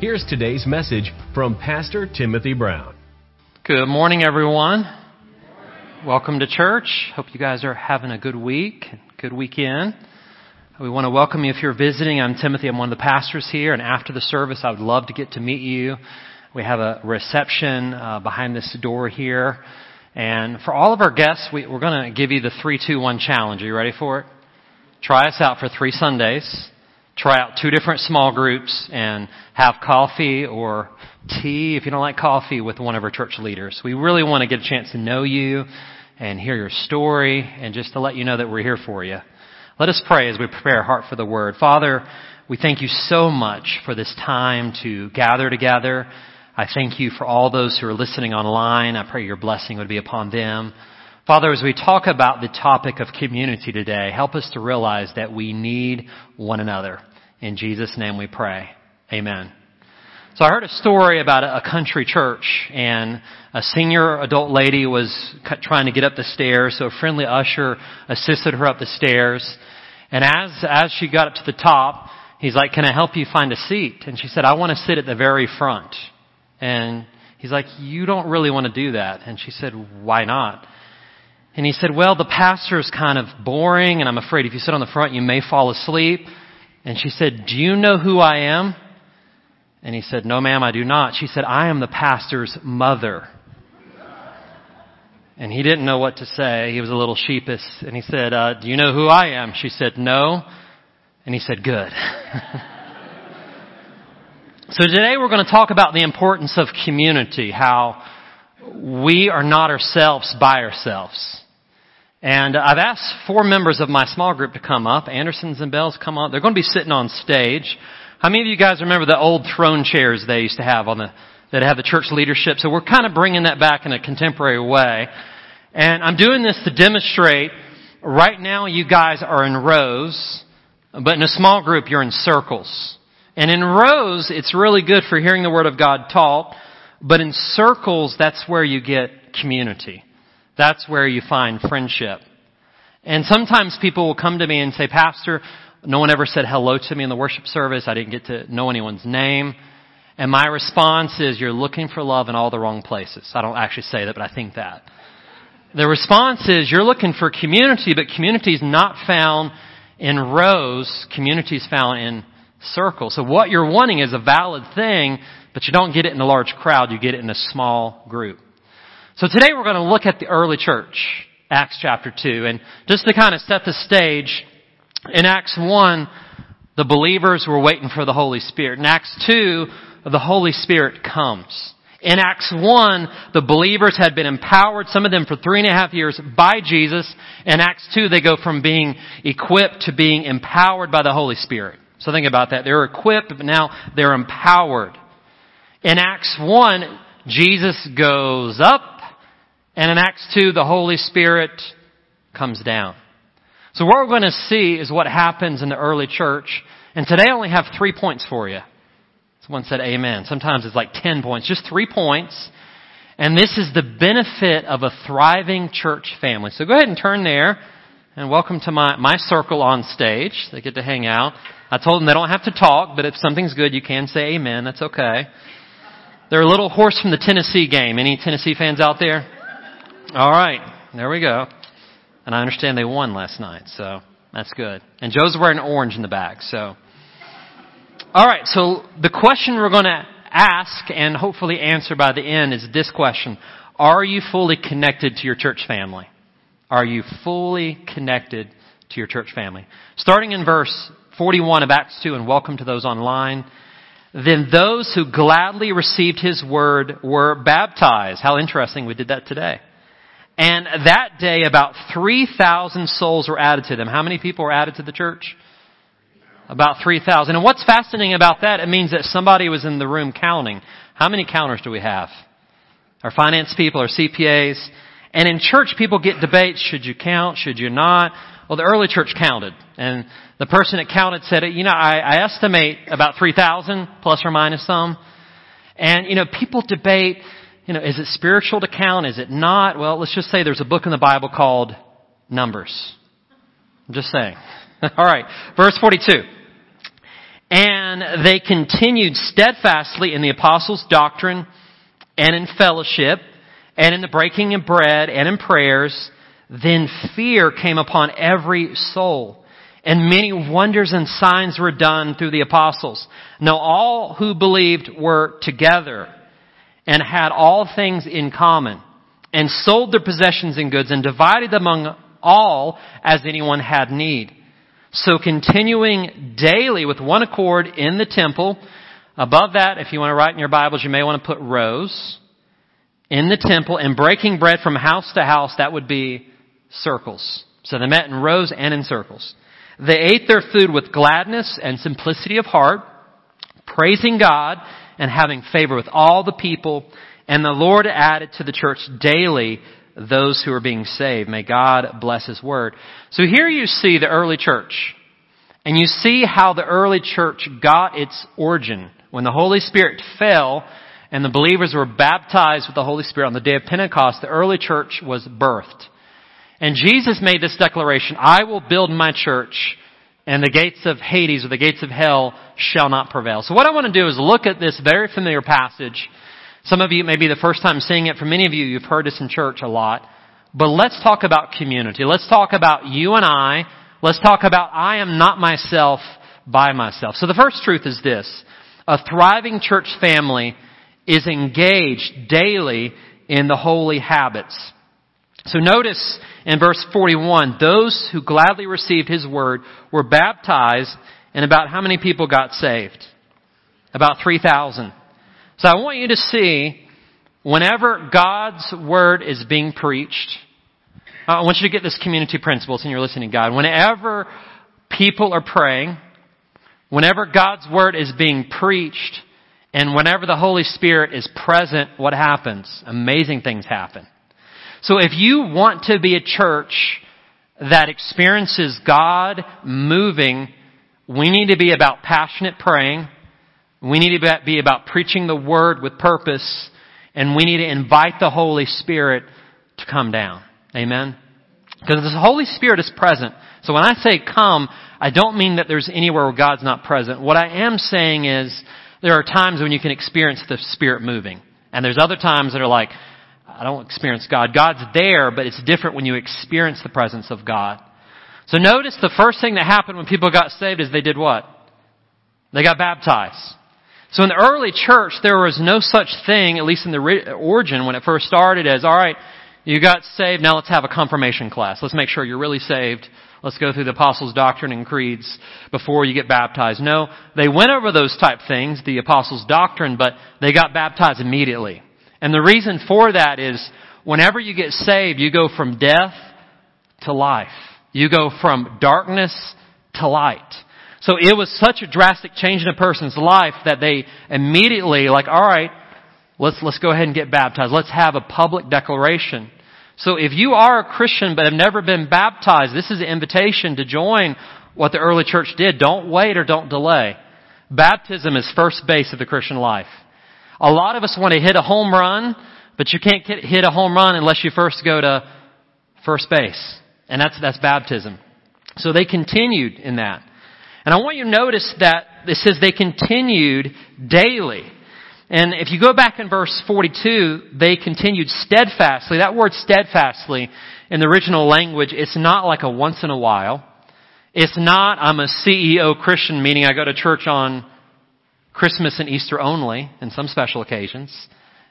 here's today's message from Pastor Timothy Brown. Good morning, everyone. Welcome to church. Hope you guys are having a good week, good weekend. We want to welcome you if you're visiting. I'm Timothy. I'm one of the pastors here, and after the service, I would love to get to meet you. We have a reception uh, behind this door here. And for all of our guests, we, we're going to give you the 321 challenge. Are you ready for it? Try us out for three Sundays try out two different small groups and have coffee or tea if you don't like coffee with one of our church leaders. We really want to get a chance to know you and hear your story and just to let you know that we're here for you. Let us pray as we prepare our heart for the word. Father, we thank you so much for this time to gather together. I thank you for all those who are listening online. I pray your blessing would be upon them. Father, as we talk about the topic of community today, help us to realize that we need one another. In Jesus' name we pray. Amen. So I heard a story about a country church and a senior adult lady was trying to get up the stairs, so a friendly usher assisted her up the stairs. And as, as she got up to the top, he's like, can I help you find a seat? And she said, I want to sit at the very front. And he's like, you don't really want to do that. And she said, why not? And he said, well, the pastor's kind of boring and I'm afraid if you sit on the front, you may fall asleep. And she said, Do you know who I am? And he said, No, ma'am, I do not. She said, I am the pastor's mother. And he didn't know what to say. He was a little sheepish. And he said, uh, Do you know who I am? She said, No. And he said, Good. so today we're going to talk about the importance of community, how we are not ourselves by ourselves. And I've asked four members of my small group to come up. Andersons and Bells come up. They're going to be sitting on stage. How many of you guys remember the old throne chairs they used to have on the, that have the church leadership? So we're kind of bringing that back in a contemporary way. And I'm doing this to demonstrate right now you guys are in rows, but in a small group you're in circles. And in rows, it's really good for hearing the Word of God taught, but in circles, that's where you get community. That's where you find friendship. And sometimes people will come to me and say, Pastor, no one ever said hello to me in the worship service. I didn't get to know anyone's name. And my response is, you're looking for love in all the wrong places. I don't actually say that, but I think that. The response is, you're looking for community, but community is not found in rows. Community is found in circles. So what you're wanting is a valid thing, but you don't get it in a large crowd. You get it in a small group. So today we're going to look at the early church, Acts chapter 2. And just to kind of set the stage, in Acts 1, the believers were waiting for the Holy Spirit. In Acts 2, the Holy Spirit comes. In Acts 1, the believers had been empowered, some of them for three and a half years, by Jesus. In Acts 2, they go from being equipped to being empowered by the Holy Spirit. So think about that. They're equipped, but now they're empowered. In Acts 1, Jesus goes up and in Acts 2, the Holy Spirit comes down. So what we're going to see is what happens in the early church. And today I only have three points for you. Someone said amen. Sometimes it's like ten points. Just three points. And this is the benefit of a thriving church family. So go ahead and turn there. And welcome to my, my circle on stage. They get to hang out. I told them they don't have to talk, but if something's good, you can say amen. That's okay. They're a little hoarse from the Tennessee game. Any Tennessee fans out there? All right. There we go. And I understand they won last night, so that's good. And Joe's wearing orange in the back, so. All right. So the question we're going to ask and hopefully answer by the end is this question. Are you fully connected to your church family? Are you fully connected to your church family? Starting in verse 41 of Acts 2 and welcome to those online. Then those who gladly received his word were baptized. How interesting we did that today. And that day, about 3,000 souls were added to them. How many people were added to the church? About 3,000. And what's fascinating about that, it means that somebody was in the room counting. How many counters do we have? our finance people, our CPAs. And in church, people get debates. Should you count? Should you not? Well, the early church counted. And the person that counted said, you know, I, I estimate about 3,000 plus or minus some. And, you know, people debate, you know, is it spiritual to count? Is it not? Well, let's just say there's a book in the Bible called Numbers. I'm just saying. All right. Verse 42. And they continued steadfastly in the apostles' doctrine and in fellowship and in the breaking of bread and in prayers. Then fear came upon every soul and many wonders and signs were done through the apostles. Now all who believed were together and had all things in common and sold their possessions and goods and divided among all as anyone had need. So continuing daily with one accord in the temple, above that, if you want to write in your Bibles, you may want to put rows. In the temple and breaking bread from house to house, that would be circles. So they met in rows and in circles. They ate their food with gladness and simplicity of heart, praising God and having favor with all the people. And the Lord added to the church daily those who are being saved. May God bless His word. So here you see the early church. And you see how the early church got its origin. When the Holy Spirit fell and the believers were baptized with the Holy Spirit on the day of Pentecost, the early church was birthed. And Jesus made this declaration, I will build my church and the gates of Hades or the gates of hell shall not prevail. So what I want to do is look at this very familiar passage some of you, may be the first time seeing it. For many of you, you've heard this in church a lot. But let's talk about community. Let's talk about you and I. Let's talk about I am not myself by myself. So the first truth is this. A thriving church family is engaged daily in the holy habits. So notice in verse 41, those who gladly received his word were baptized and about how many people got saved? About 3,000. So I want you to see whenever God's word is being preached, I want you to get this community principle. principles in your listening guide. Whenever people are praying, whenever God's word is being preached, and whenever the Holy Spirit is present, what happens? Amazing things happen. So if you want to be a church that experiences God moving, we need to be about passionate praying. We need to be about preaching the word with purpose, and we need to invite the Holy Spirit to come down. Amen? Because the Holy Spirit is present. So when I say come, I don't mean that there's anywhere where God's not present. What I am saying is there are times when you can experience the Spirit moving. And there's other times that are like, I don't experience God. God's there, but it's different when you experience the presence of God. So notice the first thing that happened when people got saved is they did what? They got baptized. So in the early church, there was no such thing, at least in the origin when it first started, as, alright, you got saved, now let's have a confirmation class. Let's make sure you're really saved. Let's go through the apostles' doctrine and creeds before you get baptized. No, they went over those type things, the apostles' doctrine, but they got baptized immediately. And the reason for that is, whenever you get saved, you go from death to life. You go from darkness to light. So it was such a drastic change in a person's life that they immediately like, all right, let's, let's go ahead and get baptized. Let's have a public declaration. So if you are a Christian but have never been baptized, this is an invitation to join what the early church did. Don't wait or don't delay. Baptism is first base of the Christian life. A lot of us want to hit a home run, but you can't hit a home run unless you first go to first base. And that's, that's baptism. So they continued in that. And I want you to notice that it says they continued daily. And if you go back in verse 42, they continued steadfastly. That word steadfastly in the original language, it's not like a once in a while. It's not, I'm a CEO Christian, meaning I go to church on Christmas and Easter only, and some special occasions.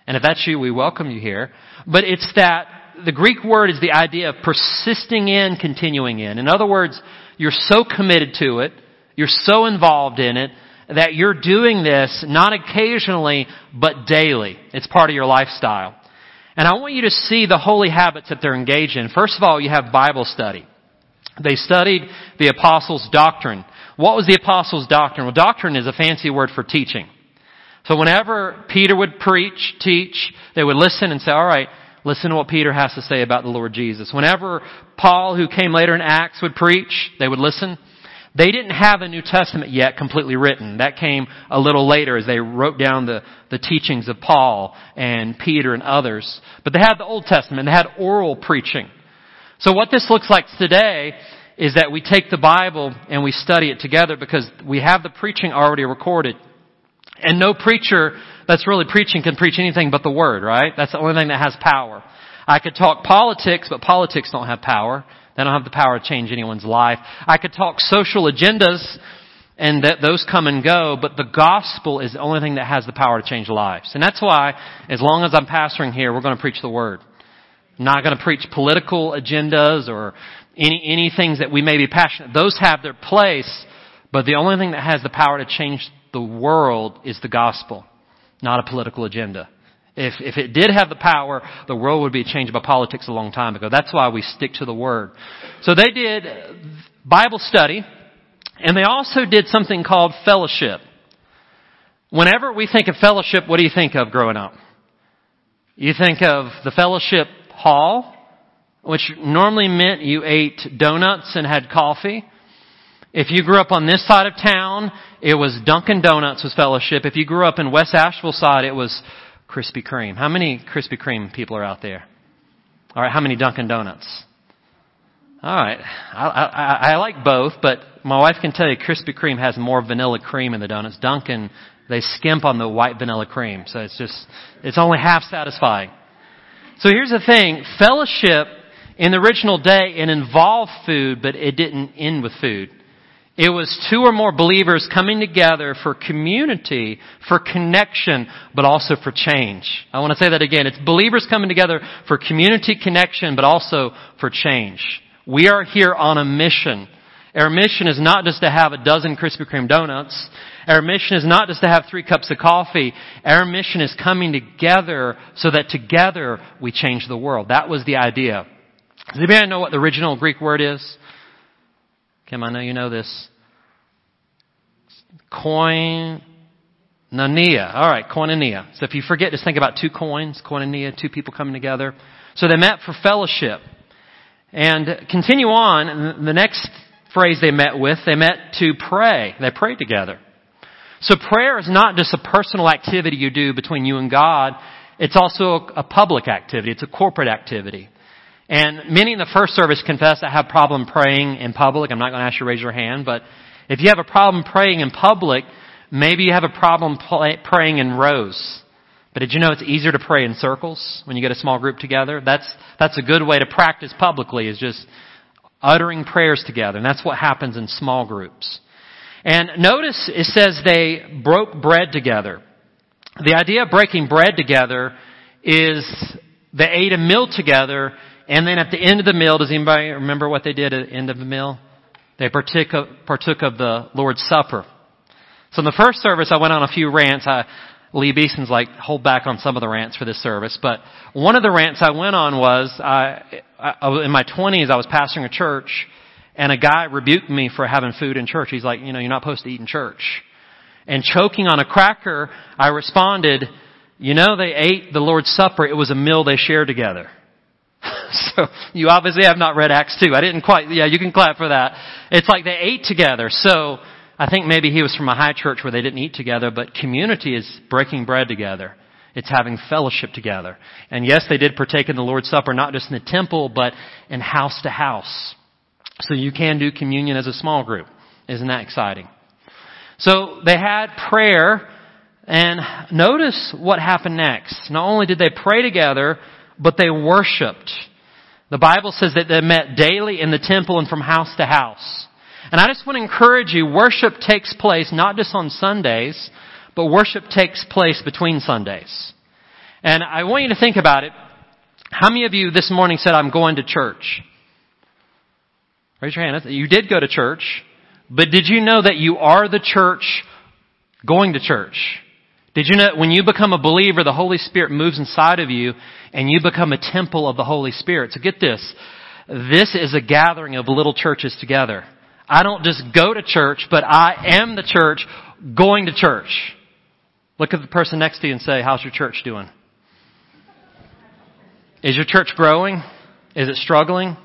And if that's you, we welcome you here. But it's that the Greek word is the idea of persisting in, continuing in. In other words, you're so committed to it you're so involved in it that you're doing this not occasionally, but daily. It's part of your lifestyle. And I want you to see the holy habits that they're engaged in. First of all, you have Bible study. They studied the apostles' doctrine. What was the apostles' doctrine? Well, doctrine is a fancy word for teaching. So whenever Peter would preach, teach, they would listen and say, all right, listen to what Peter has to say about the Lord Jesus. Whenever Paul, who came later in Acts, would preach, they would listen. They didn't have a New Testament yet completely written. That came a little later as they wrote down the, the teachings of Paul and Peter and others. But they had the Old Testament. They had oral preaching. So what this looks like today is that we take the Bible and we study it together because we have the preaching already recorded. And no preacher that's really preaching can preach anything but the Word, right? That's the only thing that has power. I could talk politics, but politics don't have power. They don't have the power to change anyone's life. I could talk social agendas, and that those come and go, but the gospel is the only thing that has the power to change lives. And that's why, as long as I'm pastoring here, we're going to preach the word. I'm not going to preach political agendas or any, any things that we may be passionate. Those have their place, but the only thing that has the power to change the world is the gospel, not a political agenda. If, if it did have the power, the world would be changed by politics a long time ago. That's why we stick to the Word. So they did Bible study, and they also did something called fellowship. Whenever we think of fellowship, what do you think of growing up? You think of the fellowship hall, which normally meant you ate donuts and had coffee. If you grew up on this side of town, it was Dunkin' Donuts was fellowship. If you grew up in West Asheville side, it was Krispy Kreme. How many Krispy Kreme people are out there? All right, how many Dunkin' Donuts? All right, I, I, I like both, but my wife can tell you Krispy Kreme has more vanilla cream in the donuts. Dunkin', they skimp on the white vanilla cream, so it's just it's only half satisfying. So here's the thing: fellowship in the original day it involved food, but it didn't end with food. It was two or more believers coming together for community, for connection, but also for change. I want to say that again. It's believers coming together for community connection, but also for change. We are here on a mission. Our mission is not just to have a dozen Krispy Kreme donuts. Our mission is not just to have three cups of coffee. Our mission is coming together so that together we change the world. That was the idea. Does anybody know what the original Greek word is? Kim, I know you know this. Coin. Koinonia. All right, koinonia. So if you forget, just think about two coins, koinonia, two people coming together. So they met for fellowship. And continue on, the next phrase they met with, they met to pray. They prayed together. So prayer is not just a personal activity you do between you and God. It's also a public activity. It's a corporate activity. And many in the first service confess I have a problem praying in public. I'm not going to ask you to raise your hand, but if you have a problem praying in public, maybe you have a problem praying in rows. But did you know it's easier to pray in circles when you get a small group together? That's, that's a good way to practice publicly is just uttering prayers together. And that's what happens in small groups. And notice it says they broke bread together. The idea of breaking bread together is they ate a meal together and then at the end of the meal, does anybody remember what they did at the end of the meal? They partook of, partook of the Lord's Supper. So in the first service, I went on a few rants. I, Lee Beeson's like, hold back on some of the rants for this service. But one of the rants I went on was, I, I, in my 20s, I was pastoring a church, and a guy rebuked me for having food in church. He's like, you know, you're not supposed to eat in church. And choking on a cracker, I responded, you know, they ate the Lord's Supper. It was a meal they shared together. so you obviously have not read Acts 2. I didn't quite, yeah, you can clap for that. It's like they ate together. So I think maybe he was from a high church where they didn't eat together, but community is breaking bread together. It's having fellowship together. And yes, they did partake in the Lord's Supper, not just in the temple, but in house to house. So you can do communion as a small group. Isn't that exciting? So they had prayer, and notice what happened next. Not only did they pray together, but they worshiped. The Bible says that they met daily in the temple and from house to house. And I just want to encourage you, worship takes place not just on Sundays, but worship takes place between Sundays. And I want you to think about it. How many of you this morning said, I'm going to church? Raise your hand. You did go to church, but did you know that you are the church going to church? Did you know when you become a believer, the Holy Spirit moves inside of you and you become a temple of the Holy Spirit. So get this. This is a gathering of little churches together. I don't just go to church, but I am the church going to church. Look at the person next to you and say, how's your church doing? Is your church growing? Is it struggling?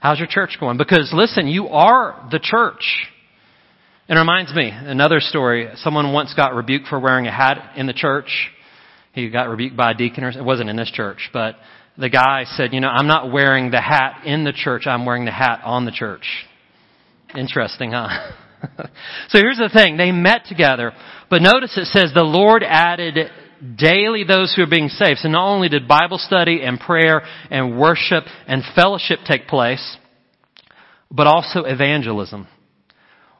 How's your church going? Because listen, you are the church. It reminds me, another story. Someone once got rebuked for wearing a hat in the church. He got rebuked by a deacon, or it wasn't in this church, but the guy said, you know, I'm not wearing the hat in the church, I'm wearing the hat on the church. Interesting, huh? so here's the thing. They met together, but notice it says the Lord added daily those who are being saved. So not only did Bible study and prayer and worship and fellowship take place, but also evangelism.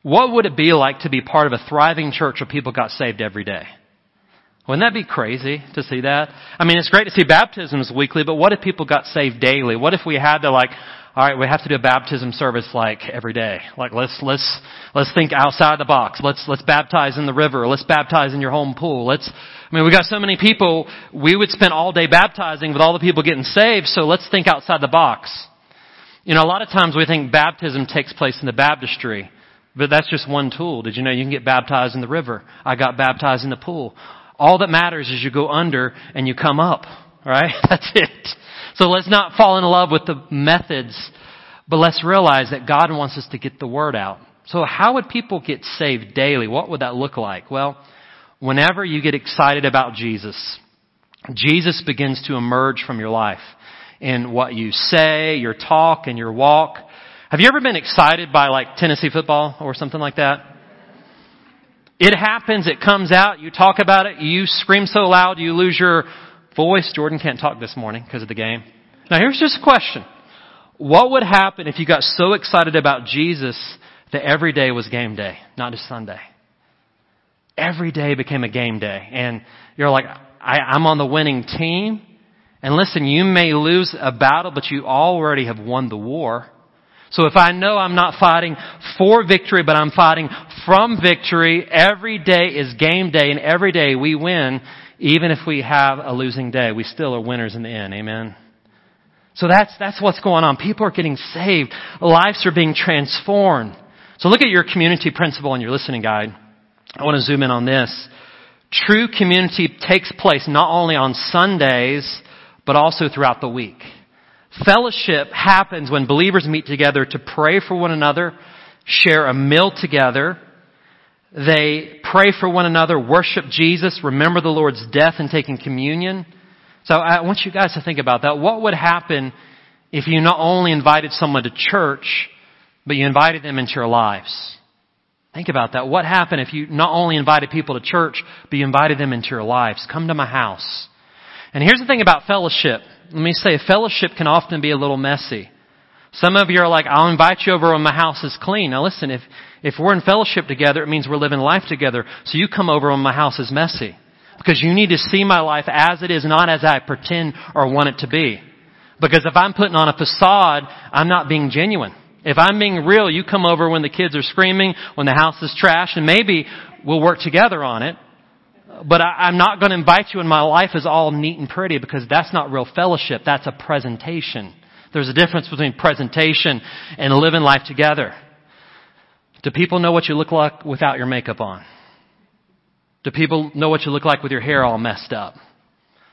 What would it be like to be part of a thriving church where people got saved every day? Wouldn't that be crazy to see that? I mean, it's great to see baptisms weekly, but what if people got saved daily? What if we had to like, alright, we have to do a baptism service like every day. Like let's, let's, let's think outside the box. Let's, let's baptize in the river. Let's baptize in your home pool. Let's, I mean, we got so many people, we would spend all day baptizing with all the people getting saved, so let's think outside the box. You know, a lot of times we think baptism takes place in the baptistry, but that's just one tool. Did you know you can get baptized in the river? I got baptized in the pool. All that matters is you go under and you come up, right? That's it. So let's not fall in love with the methods, but let's realize that God wants us to get the word out. So how would people get saved daily? What would that look like? Well, whenever you get excited about Jesus, Jesus begins to emerge from your life in what you say, your talk, and your walk. Have you ever been excited by like Tennessee football or something like that? It happens, it comes out, you talk about it, you scream so loud you lose your voice. Jordan can't talk this morning because of the game. Now here's just a question. What would happen if you got so excited about Jesus that every day was game day, not just Sunday? Every day became a game day. And you're like, I, I'm on the winning team. And listen, you may lose a battle, but you already have won the war. So if I know I'm not fighting for victory, but I'm fighting from victory, every day is game day and every day we win, even if we have a losing day. We still are winners in the end. Amen. So that's, that's what's going on. People are getting saved. Lives are being transformed. So look at your community principle in your listening guide. I want to zoom in on this. True community takes place not only on Sundays, but also throughout the week. Fellowship happens when believers meet together to pray for one another, share a meal together. They pray for one another, worship Jesus, remember the Lord's death and taking communion. So I want you guys to think about that. What would happen if you not only invited someone to church, but you invited them into your lives? Think about that. What happened if you not only invited people to church, but you invited them into your lives? Come to my house. And here's the thing about fellowship let me say, fellowship can often be a little messy. Some of you are like, I'll invite you over when my house is clean. Now listen, if, if we're in fellowship together, it means we're living life together. So you come over when my house is messy. Because you need to see my life as it is, not as I pretend or want it to be. Because if I'm putting on a facade, I'm not being genuine. If I'm being real, you come over when the kids are screaming, when the house is trash, and maybe we'll work together on it but I, am not going to invite you and my life is all neat and pretty because that's not real fellowship. That's a presentation. There's a difference between presentation and living life together. Do people know what you look like without your makeup on? Do people know what you look like with your hair all messed up?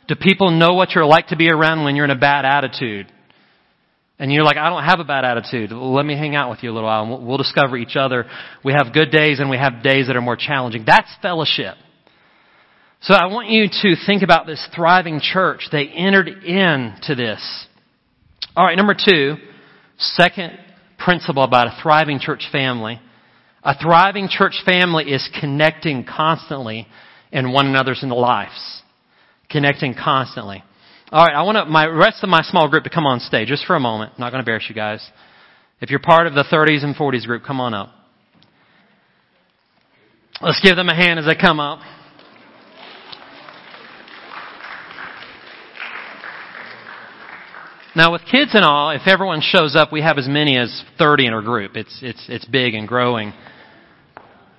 Do people know what you're like to be around when you're in a bad attitude? And you're like, I don't have a bad attitude. Let me hang out with you a little while and we'll discover each other. We have good days and we have days that are more challenging. That's fellowship. So I want you to think about this thriving church. They entered into this. All right, number two, second principle about a thriving church family. A thriving church family is connecting constantly in one another's lives. Connecting constantly. All right, I want my rest of my small group to come on stage just for a moment. I'm not going to embarrass you guys. If you're part of the 30s and 40s group, come on up. Let's give them a hand as they come up. Now with kids and all, if everyone shows up, we have as many as 30 in our group. It's, it's, it's big and growing.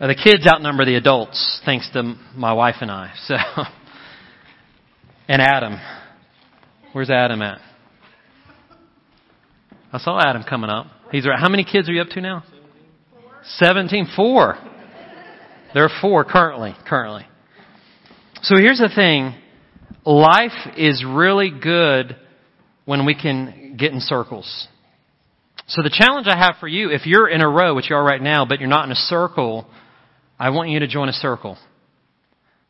Uh, the kids outnumber the adults, thanks to my wife and I. So, and Adam. Where's Adam at? I saw Adam coming up. He's right. How many kids are you up to now? 17. Four. There are four currently. Currently. So here's the thing. Life is really good when we can get in circles. So the challenge I have for you, if you're in a row, which you are right now, but you're not in a circle, I want you to join a circle.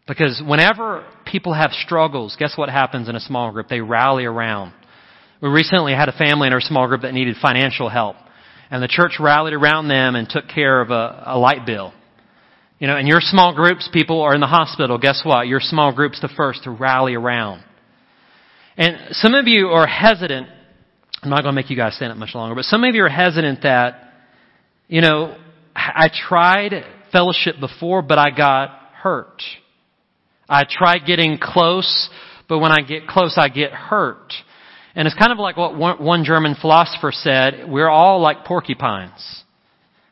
Because whenever people have struggles, guess what happens in a small group? They rally around. We recently had a family in our small group that needed financial help. And the church rallied around them and took care of a, a light bill. You know, in your small groups, people are in the hospital. Guess what? Your small group's the first to rally around. And some of you are hesitant. I'm not going to make you guys stand up much longer, but some of you are hesitant that, you know, I tried fellowship before, but I got hurt. I tried getting close, but when I get close, I get hurt. And it's kind of like what one German philosopher said, we're all like porcupines.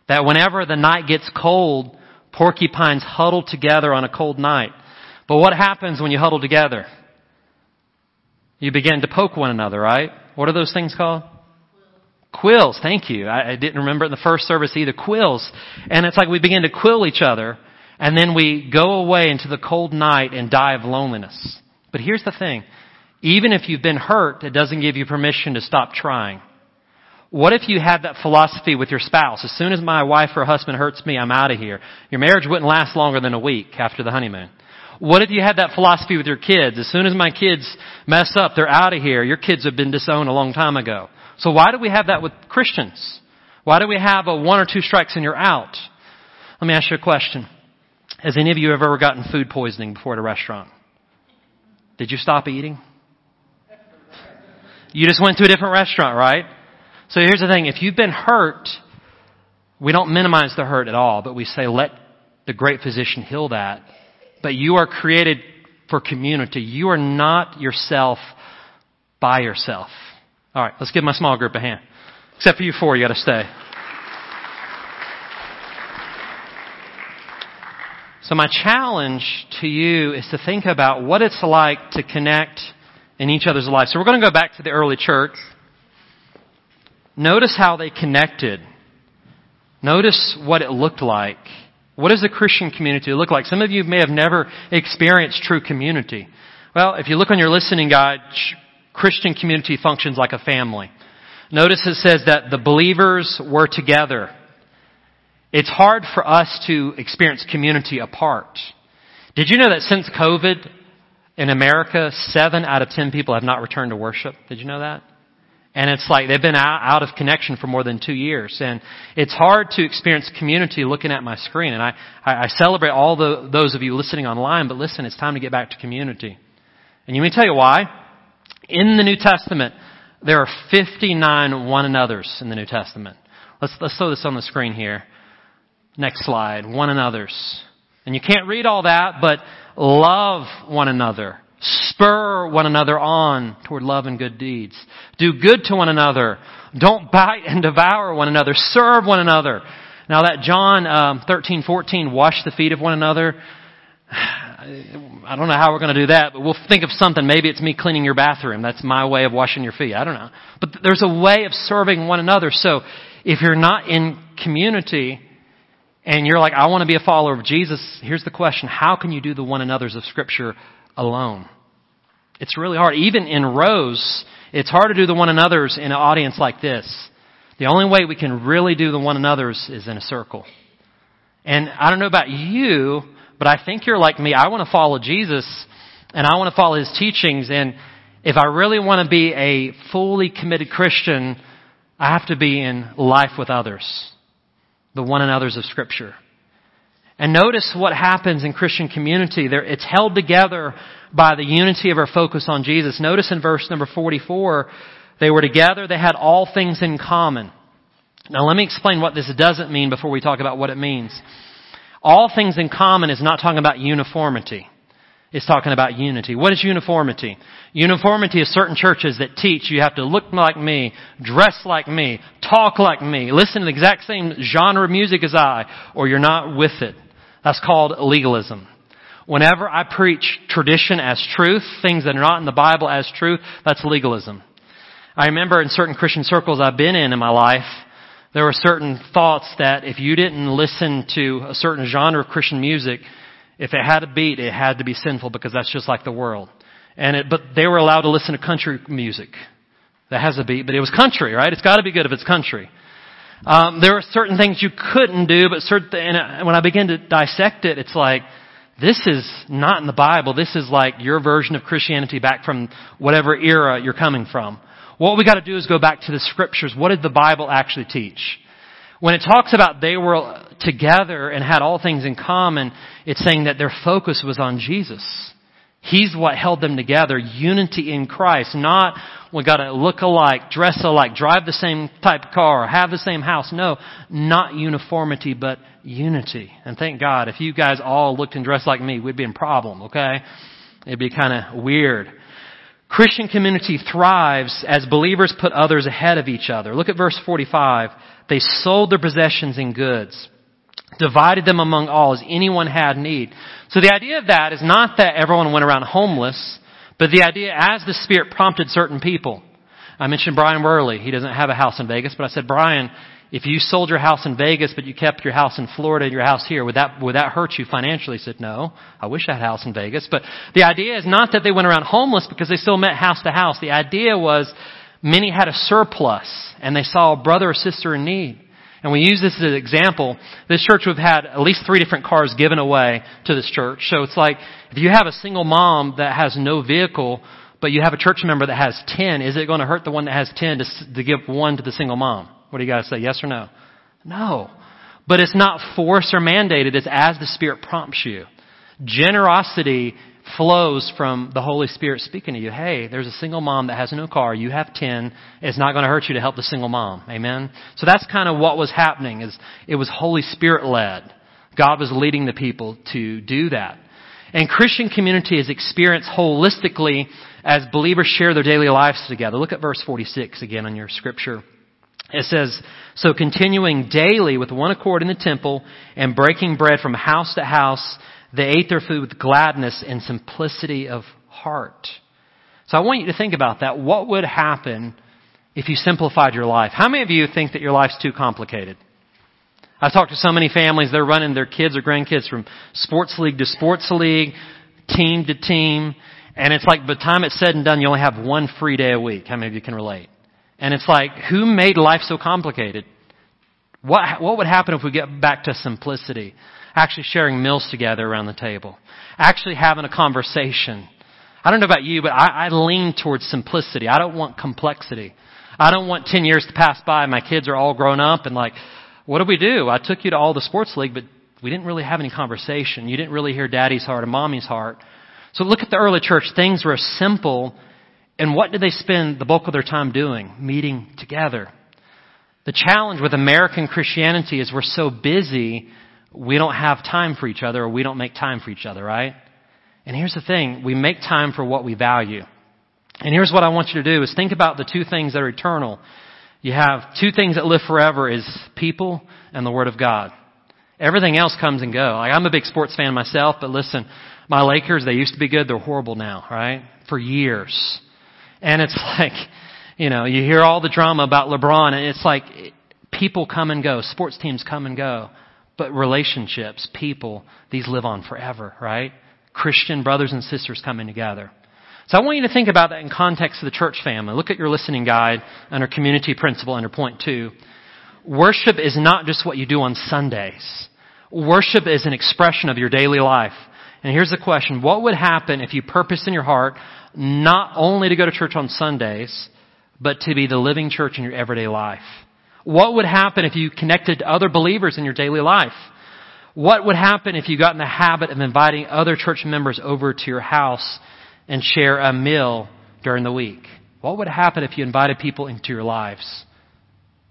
That whenever the night gets cold, porcupines huddle together on a cold night. But what happens when you huddle together? You begin to poke one another, right? What are those things called? Quills. Thank you. I, I didn't remember in the first service either. Quills. And it's like we begin to quill each other and then we go away into the cold night and die of loneliness. But here's the thing. Even if you've been hurt, it doesn't give you permission to stop trying. What if you had that philosophy with your spouse? As soon as my wife or husband hurts me, I'm out of here. Your marriage wouldn't last longer than a week after the honeymoon. What if you had that philosophy with your kids? As soon as my kids mess up, they're out of here. Your kids have been disowned a long time ago. So why do we have that with Christians? Why do we have a one or two strikes and you're out? Let me ask you a question. Has any of you ever gotten food poisoning before at a restaurant? Did you stop eating? You just went to a different restaurant, right? So here's the thing. If you've been hurt, we don't minimize the hurt at all, but we say, let the great physician heal that. But you are created for community. You are not yourself by yourself. All right, let's give my small group a hand. Except for you four, you got to stay. So my challenge to you is to think about what it's like to connect in each other's lives. So we're going to go back to the early church. Notice how they connected. Notice what it looked like. What does the Christian community look like? Some of you may have never experienced true community. Well, if you look on your listening guide, Christian community functions like a family. Notice it says that the believers were together. It's hard for us to experience community apart. Did you know that since COVID, in America, seven out of ten people have not returned to worship. Did you know that? And it's like they've been out, out of connection for more than two years. And it's hard to experience community looking at my screen. And I, I celebrate all the, those of you listening online, but listen, it's time to get back to community. And let me tell you why. In the New Testament, there are 59 one another's in the New Testament. Let's, let's throw this on the screen here. Next slide. One another's. And you can't read all that, but love one another. Spur one another on toward love and good deeds. Do good to one another. Don't bite and devour one another. Serve one another. Now that John um, 13, 14, wash the feet of one another. I don't know how we're going to do that, but we'll think of something. Maybe it's me cleaning your bathroom. That's my way of washing your feet. I don't know. But there's a way of serving one another. So if you're not in community, and you're like, I want to be a follower of Jesus, here's the question How can you do the one another's of Scripture alone? It's really hard. Even in rows, it's hard to do the one another's in an audience like this. The only way we can really do the one another's is in a circle. And I don't know about you, but I think you're like me. I want to follow Jesus and I want to follow his teachings. And if I really want to be a fully committed Christian, I have to be in life with others the one another's of Scripture. And notice what happens in Christian community. It's held together by the unity of our focus on Jesus. Notice in verse number 44, they were together, they had all things in common. Now let me explain what this doesn't mean before we talk about what it means. All things in common is not talking about uniformity It's talking about unity. What is uniformity? Uniformity is certain churches that teach you have to look like me, dress like me, talk like me, listen to the exact same genre of music as I, or you're not with it. That's called legalism. Whenever I preach tradition as truth, things that are not in the Bible as truth, that's legalism. I remember in certain Christian circles I've been in in my life, there were certain thoughts that if you didn't listen to a certain genre of Christian music, If it had a beat, it had to be sinful because that's just like the world. And it, but they were allowed to listen to country music. That has a beat, but it was country, right? It's gotta be good if it's country. Um, there were certain things you couldn't do, but certain, and when I began to dissect it, it's like, this is not in the Bible. This is like your version of Christianity back from whatever era you're coming from. What we gotta do is go back to the scriptures. What did the Bible actually teach? When it talks about they were together and had all things in common, it's saying that their focus was on Jesus. He's what held them together. Unity in Christ. Not we gotta look alike, dress alike, drive the same type of car, have the same house. No, not uniformity, but unity. And thank God, if you guys all looked and dressed like me, we'd be in problem, okay? It'd be kinda weird. Christian community thrives as believers put others ahead of each other. Look at verse 45. They sold their possessions and goods, divided them among all as anyone had need. So the idea of that is not that everyone went around homeless, but the idea as the Spirit prompted certain people. I mentioned Brian Worley. He doesn't have a house in Vegas, but I said, Brian, if you sold your house in Vegas, but you kept your house in Florida and your house here, would that, would that hurt you financially? He said, no. I wish I had a house in Vegas. But the idea is not that they went around homeless because they still met house to house. The idea was many had a surplus and they saw a brother or sister in need. And we use this as an example. This church we've had at least three different cars given away to this church. So it's like, if you have a single mom that has no vehicle, but you have a church member that has 10, is it going to hurt the one that has 10 to, to give one to the single mom? What do you guys say? Yes or no? No. But it's not forced or mandated. It's as the Spirit prompts you. Generosity flows from the Holy Spirit speaking to you. Hey, there's a single mom that has no car. You have 10. It's not going to hurt you to help the single mom. Amen? So that's kind of what was happening is it was Holy Spirit led. God was leading the people to do that. And Christian community is experienced holistically as believers share their daily lives together. Look at verse 46 again on your scripture. It says, So continuing daily with one accord in the temple and breaking bread from house to house they ate their food with gladness and simplicity of heart. So I want you to think about that. What would happen if you simplified your life? How many of you think that your life's too complicated? I've talked to so many families, they're running their kids or grandkids from sports league to sports league, team to team, and it's like by the time it's said and done, you only have one free day a week. How many of you can relate? And it's like, who made life so complicated? What, what would happen if we get back to simplicity? Actually sharing meals together around the table, actually having a conversation. I don't know about you, but I, I lean towards simplicity. I don't want complexity. I don't want 10 years to pass by my kids are all grown up and like, what do we do? I took you to all the sports league, but we didn't really have any conversation. You didn't really hear daddy's heart and mommy's heart. So look at the early church. Things were simple. And what did they spend the bulk of their time doing? Meeting together. The challenge with American Christianity is we're so busy we don't have time for each other or we don't make time for each other, right? And here's the thing, we make time for what we value. And here's what I want you to do is think about the two things that are eternal. You have two things that live forever is people and the Word of God. Everything else comes and goes. Like I'm a big sports fan myself, but listen, my Lakers, they used to be good, they're horrible now, right? For years. And it's like, you know, you hear all the drama about LeBron and it's like people come and go, sports teams come and go. But relationships, people, these live on forever, right? Christian brothers and sisters coming together. So I want you to think about that in context of the church family. Look at your listening guide under community principle under point two. Worship is not just what you do on Sundays. Worship is an expression of your daily life. And here's the question. What would happen if you purpose in your heart not only to go to church on Sundays, but to be the living church in your everyday life? What would happen if you connected to other believers in your daily life? What would happen if you got in the habit of inviting other church members over to your house and share a meal during the week? What would happen if you invited people into your lives?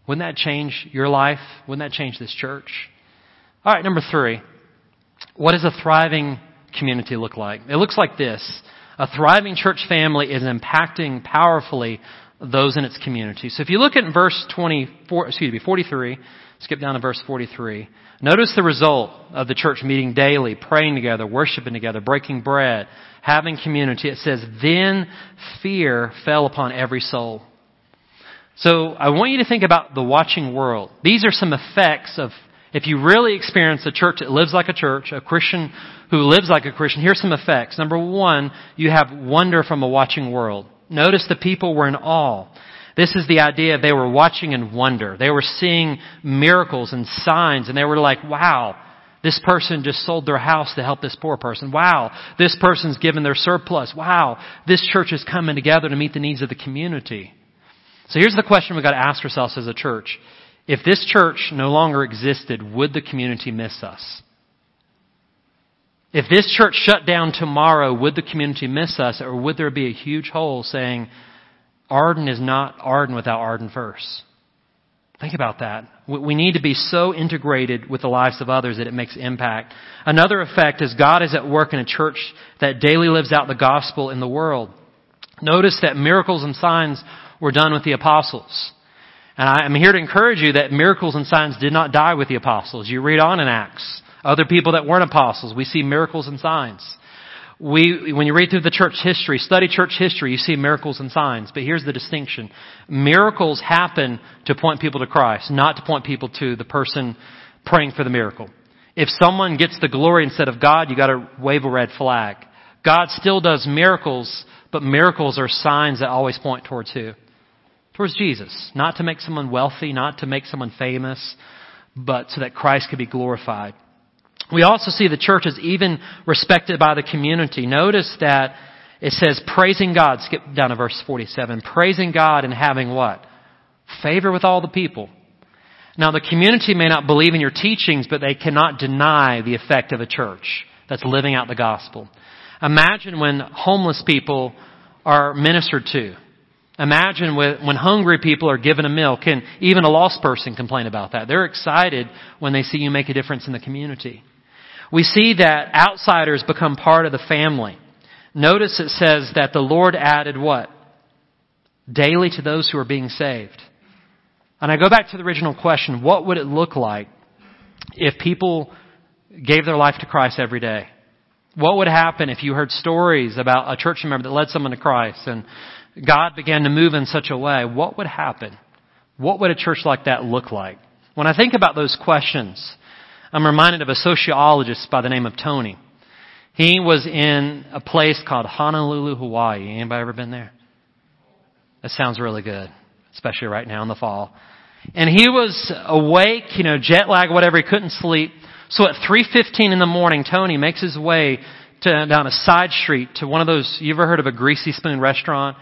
Wouldn't that change your life? Wouldn't that change this church? All right, number three. What does a thriving community look like? It looks like this. A thriving church family is impacting powerfully those in its community. So if you look at verse 24, excuse me, 43, skip down to verse 43. Notice the result of the church meeting daily, praying together, worshiping together, breaking bread, having community. It says, then fear fell upon every soul. So I want you to think about the watching world. These are some effects of if you really experience a church that lives like a church, a Christian who lives like a Christian, here's some effects. Number one, you have wonder from a watching world. Notice the people were in awe. This is the idea they were watching in wonder. They were seeing miracles and signs and they were like, wow, this person just sold their house to help this poor person. Wow. This person's given their surplus. Wow. This church is coming together to meet the needs of the community. So here's the question we've got to ask ourselves as a church. If this church no longer existed, would the community miss us? If this church shut down tomorrow, would the community miss us or would there be a huge hole saying, Arden is not Arden without Arden first. Think about that. We need to be so integrated with the lives of others that it makes impact. Another effect is God is at work in a church that daily lives out the gospel in the world. Notice that miracles and signs were done with the apostles. And I'm here to encourage you that miracles and signs did not die with the apostles. You read on in Acts. Other people that weren't apostles, we see miracles and signs. We, when you read through the church history, study church history, you see miracles and signs. But here's the distinction. Miracles happen to point people to Christ, not to point people to the person praying for the miracle. If someone gets the glory instead of God, you gotta wave a red flag. God still does miracles, but miracles are signs that always point towards who? Towards Jesus. Not to make someone wealthy, not to make someone famous, but so that Christ could be glorified. We also see the church is even respected by the community. Notice that it says praising God. Skip down to verse 47. Praising God and having what? Favor with all the people. Now the community may not believe in your teachings, but they cannot deny the effect of a church that's living out the gospel. Imagine when homeless people are ministered to. Imagine when hungry people are given a meal. Can even a lost person complain about that? They're excited when they see you make a difference in the community. We see that outsiders become part of the family. Notice it says that the Lord added what? Daily to those who are being saved. And I go back to the original question, what would it look like if people gave their life to Christ every day? What would happen if you heard stories about a church member that led someone to Christ and God began to move in such a way? What would happen? What would a church like that look like? When I think about those questions, I'm reminded of a sociologist by the name of Tony. He was in a place called Honolulu, Hawaii. Anybody ever been there? That sounds really good, especially right now in the fall. And he was awake, you know, jet lag, whatever. He couldn't sleep. So at 3:15 in the morning, Tony makes his way to, down a side street to one of those. You ever heard of a Greasy Spoon restaurant?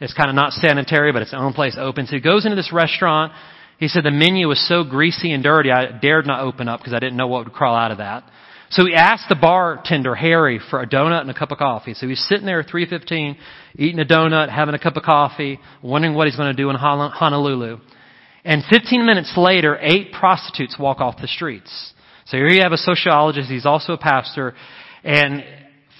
It's kind of not sanitary, but it's its own place open. So he goes into this restaurant he said the menu was so greasy and dirty, I dared not open up because I didn't know what would crawl out of that. So he asked the bartender, Harry, for a donut and a cup of coffee. So he's sitting there at 3.15, eating a donut, having a cup of coffee, wondering what he's going to do in Honolulu. And 15 minutes later, eight prostitutes walk off the streets. So here you have a sociologist, he's also a pastor, and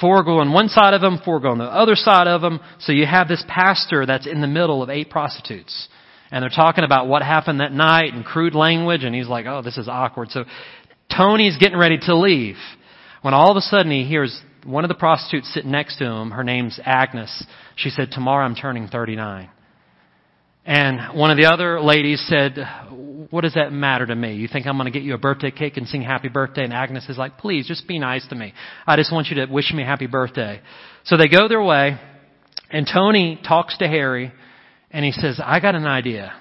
four go on one side of him, four go on the other side of him. So you have this pastor that's in the middle of eight prostitutes and they're talking about what happened that night and crude language, and he's like, oh, this is awkward. So Tony's getting ready to leave when all of a sudden he hears one of the prostitutes sitting next to him. Her name's Agnes. She said, tomorrow I'm turning 39. And one of the other ladies said, what does that matter to me? You think I'm going to get you a birthday cake and sing happy birthday? And Agnes is like, please, just be nice to me. I just want you to wish me happy birthday. So they go their way, and Tony talks to Harry, and he says, I got an idea.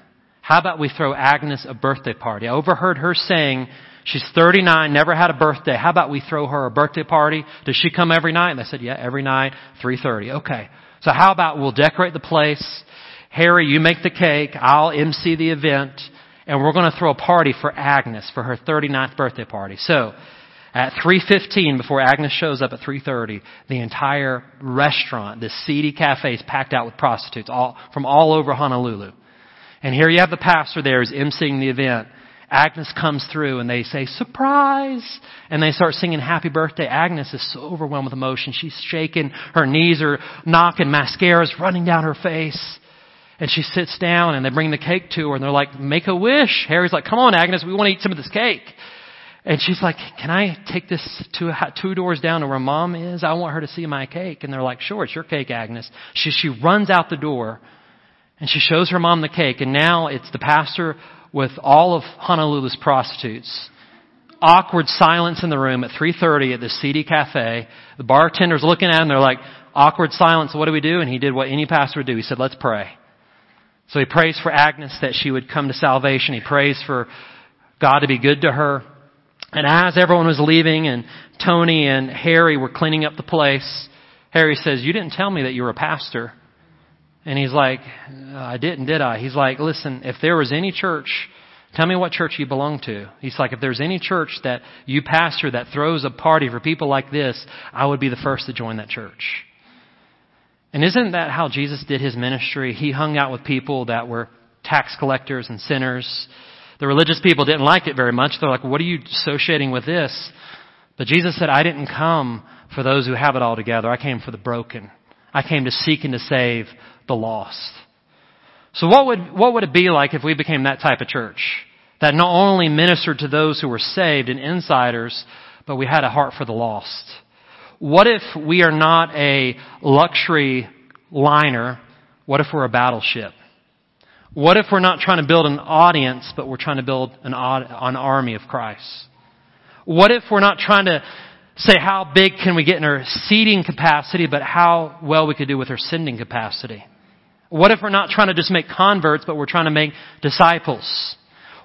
How about we throw Agnes a birthday party? I overheard her saying she's 39, never had a birthday. How about we throw her a birthday party? Does she come every night? And they said, yeah, every night, 3.30. Okay. So how about we'll decorate the place. Harry, you make the cake. I'll MC the event. And we're going to throw a party for Agnes for her 39th birthday party. So, at 3.15, before Agnes shows up at 3.30, the entire restaurant, this seedy cafe is packed out with prostitutes all, from all over Honolulu. And here you have the pastor there who's emceeing the event. Agnes comes through and they say, surprise! And they start singing happy birthday. Agnes is so overwhelmed with emotion. She's shaking. Her knees are knocking. Mascara's running down her face. And she sits down and they bring the cake to her and they're like, make a wish. Harry's like, come on, Agnes, we want to eat some of this cake. And she's like, can I take this two, two doors down to where mom is? I want her to see my cake. And they're like, sure, it's your cake, Agnes. She, she runs out the door and she shows her mom the cake. And now it's the pastor with all of Honolulu's prostitutes awkward silence in the room at 3.30 at the seedy Cafe. The bartender's looking at him. They're like, awkward silence. What do we do? And he did what any pastor would do. He said, let's pray. So he prays for Agnes that she would come to salvation. He prays for God to be good to her. And as everyone was leaving and Tony and Harry were cleaning up the place, Harry says, you didn't tell me that you were a pastor. And he's like, I didn't, did I? He's like, listen, if there was any church, tell me what church you belong to. He's like, if there's any church that you pastor that throws a party for people like this, I would be the first to join that church. And isn't that how Jesus did his ministry? He hung out with people that were tax collectors and sinners. The religious people didn't like it very much. They're like, what are you associating with this? But Jesus said, I didn't come for those who have it all together. I came for the broken. I came to seek and to save the lost. So what would, what would it be like if we became that type of church? That not only ministered to those who were saved and insiders, but we had a heart for the lost. What if we are not a luxury liner? What if we're a battleship? What if we're not trying to build an audience, but we're trying to build an, an army of Christ? What if we're not trying to say how big can we get in our seating capacity, but how well we could do with our sending capacity? What if we're not trying to just make converts, but we're trying to make disciples?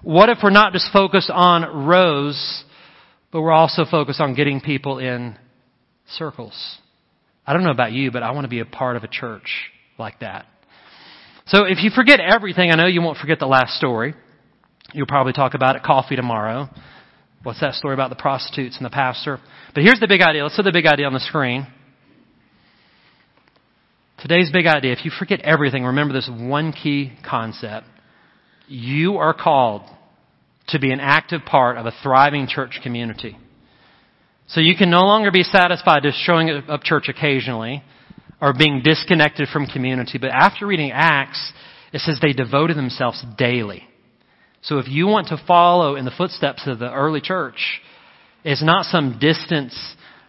What if we're not just focused on rows, but we're also focused on getting people in circles. I don't know about you, but I want to be a part of a church like that. So if you forget everything, I know you won't forget the last story. You'll probably talk about it coffee tomorrow. What's that story about the prostitutes and the pastor? But here's the big idea. Let's put the big idea on the screen. Today's big idea, if you forget everything, remember this one key concept. You are called to be an active part of a thriving church community. So you can no longer be satisfied just showing up church occasionally or being disconnected from community. But after reading Acts, it says they devoted themselves daily. So if you want to follow in the footsteps of the early church, it's not some distance,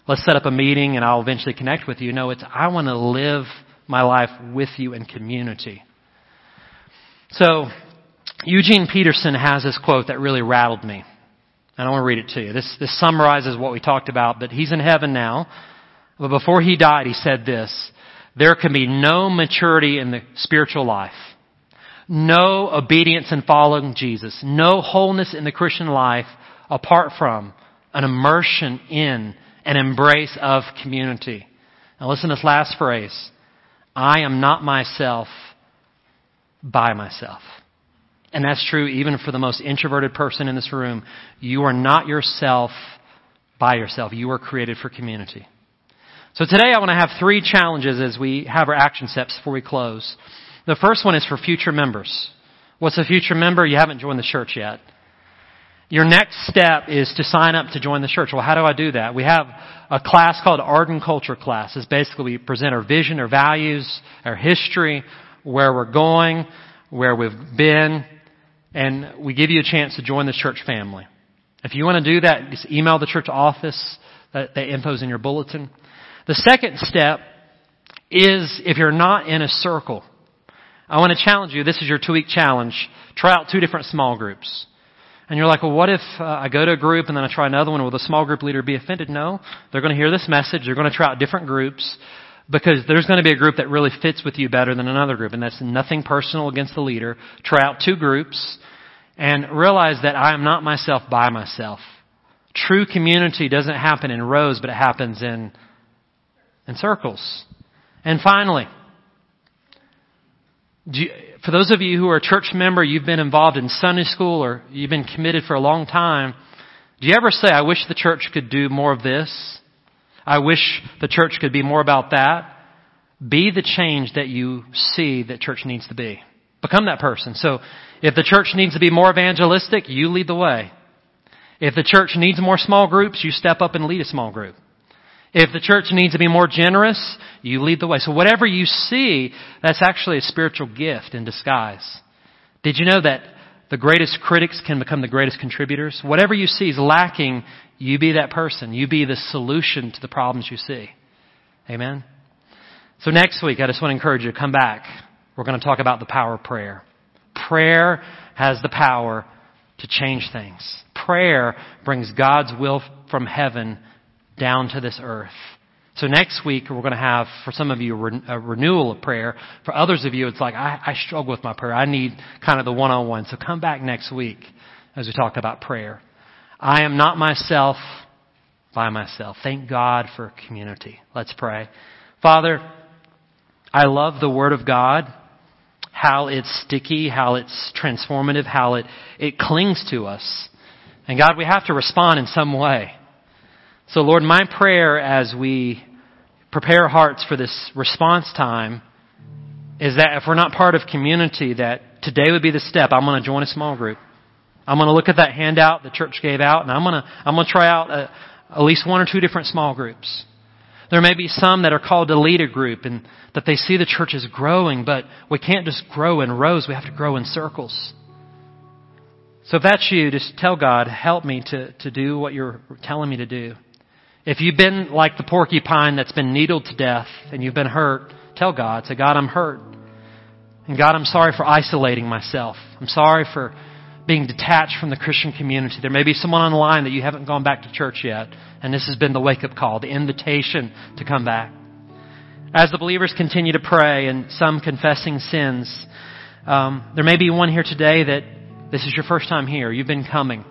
let's set up a meeting and I'll eventually connect with you. No, it's I want to live my life with you in community. So Eugene Peterson has this quote that really rattled me. And I want to read it to you. This, this summarizes what we talked about, but he's in heaven now. But before he died, he said this, there can be no maturity in the spiritual life, no obedience in following Jesus, no wholeness in the Christian life apart from an immersion in an embrace of community. Now listen to this last phrase. I am not myself by myself. And that's true even for the most introverted person in this room. You are not yourself by yourself. You are created for community. So today I want to have three challenges as we have our action steps before we close. The first one is for future members. What's a future member? You haven't joined the church yet. Your next step is to sign up to join the church. Well, how do I do that? We have a class called Arden Culture Class. It's basically we present our vision, our values, our history, where we're going, where we've been, and we give you a chance to join the church family. If you want to do that, just email the church office. Uh, that, that info's in your bulletin. The second step is if you're not in a circle. I want to challenge you. This is your two week challenge. Try out two different small groups. And you're like, well, what if uh, I go to a group and then I try another one? Will the small group leader be offended? No. They're going to hear this message. They're going to try out different groups because there's going to be a group that really fits with you better than another group. And that's nothing personal against the leader. Try out two groups and realize that I am not myself by myself. True community doesn't happen in rows, but it happens in, in circles. And finally, you, for those of you who are a church member, you've been involved in Sunday school or you've been committed for a long time, do you ever say, I wish the church could do more of this? I wish the church could be more about that? Be the change that you see that church needs to be. Become that person. So if the church needs to be more evangelistic, you lead the way. If the church needs more small groups, you step up and lead a small group. If the church needs to be more generous, you lead the way. So whatever you see, that's actually a spiritual gift in disguise. Did you know that the greatest critics can become the greatest contributors? Whatever you see is lacking, you be that person. You be the solution to the problems you see. Amen? So next week, I just want to encourage you to come back. We're going to talk about the power of prayer. Prayer has the power to change things. prayer brings God's will from heaven down to this earth. So next week we're going to have, for some of you, a renewal of prayer. For others of you, it's like, I, I struggle with my prayer. I need kind of the one-on-one. So come back next week as we talk about prayer. I am not myself by myself. Thank God for community. Let's pray. Father, I love the Word of God, how it's sticky, how it's transformative, how it, it clings to us. And God, we have to respond in some way. So Lord, my prayer as we prepare hearts for this response time is that if we're not part of community, that today would be the step. I'm going to join a small group. I'm going to look at that handout the church gave out, and I'm going to, I'm going to try out a, at least one or two different small groups. There may be some that are called to lead a group and that they see the church is growing, but we can't just grow in rows, we have to grow in circles. So if that's you, just tell God, help me to, to do what you're telling me to do. If you've been like the porcupine that's been needled to death and you've been hurt, tell God, say, God, I'm hurt. And God, I'm sorry for isolating myself. I'm sorry for being detached from the Christian community. There may be someone on the line that you haven't gone back to church yet, and this has been the wake up call, the invitation to come back. As the believers continue to pray and some confessing sins, um, there may be one here today that this is your first time here. You've been coming.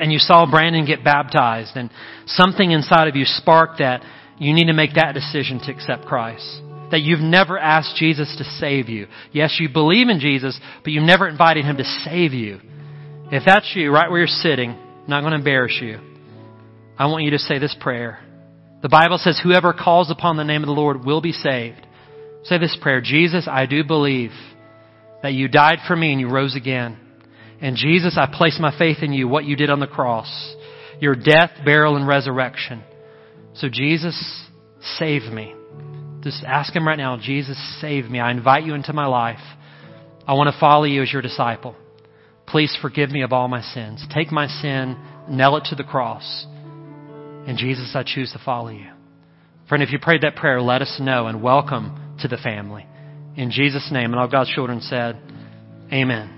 And you saw Brandon get baptized, and something inside of you sparked that you need to make that decision to accept Christ that you've never asked Jesus to save you. Yes, you believe in Jesus, but you've never invited Him to save you. If that's you, right where you're sitting, I'm not going to embarrass you. I want you to say this prayer. The Bible says, whoever calls upon the name of the Lord will be saved. Say this prayer. Jesus, I do believe that you died for me and you rose again. And Jesus, I place my faith in you, what you did on the cross, your death, burial, and resurrection. So Jesus, save me. Just ask Him right now, Jesus, save me. I invite you into my life. I want to follow you as your disciple. Please forgive me of all my sins. Take my sin, nail it to the cross. And Jesus, I choose to follow you. Friend, if you prayed that prayer, let us know and welcome to the family. In Jesus' name. And all God's children said, Amen.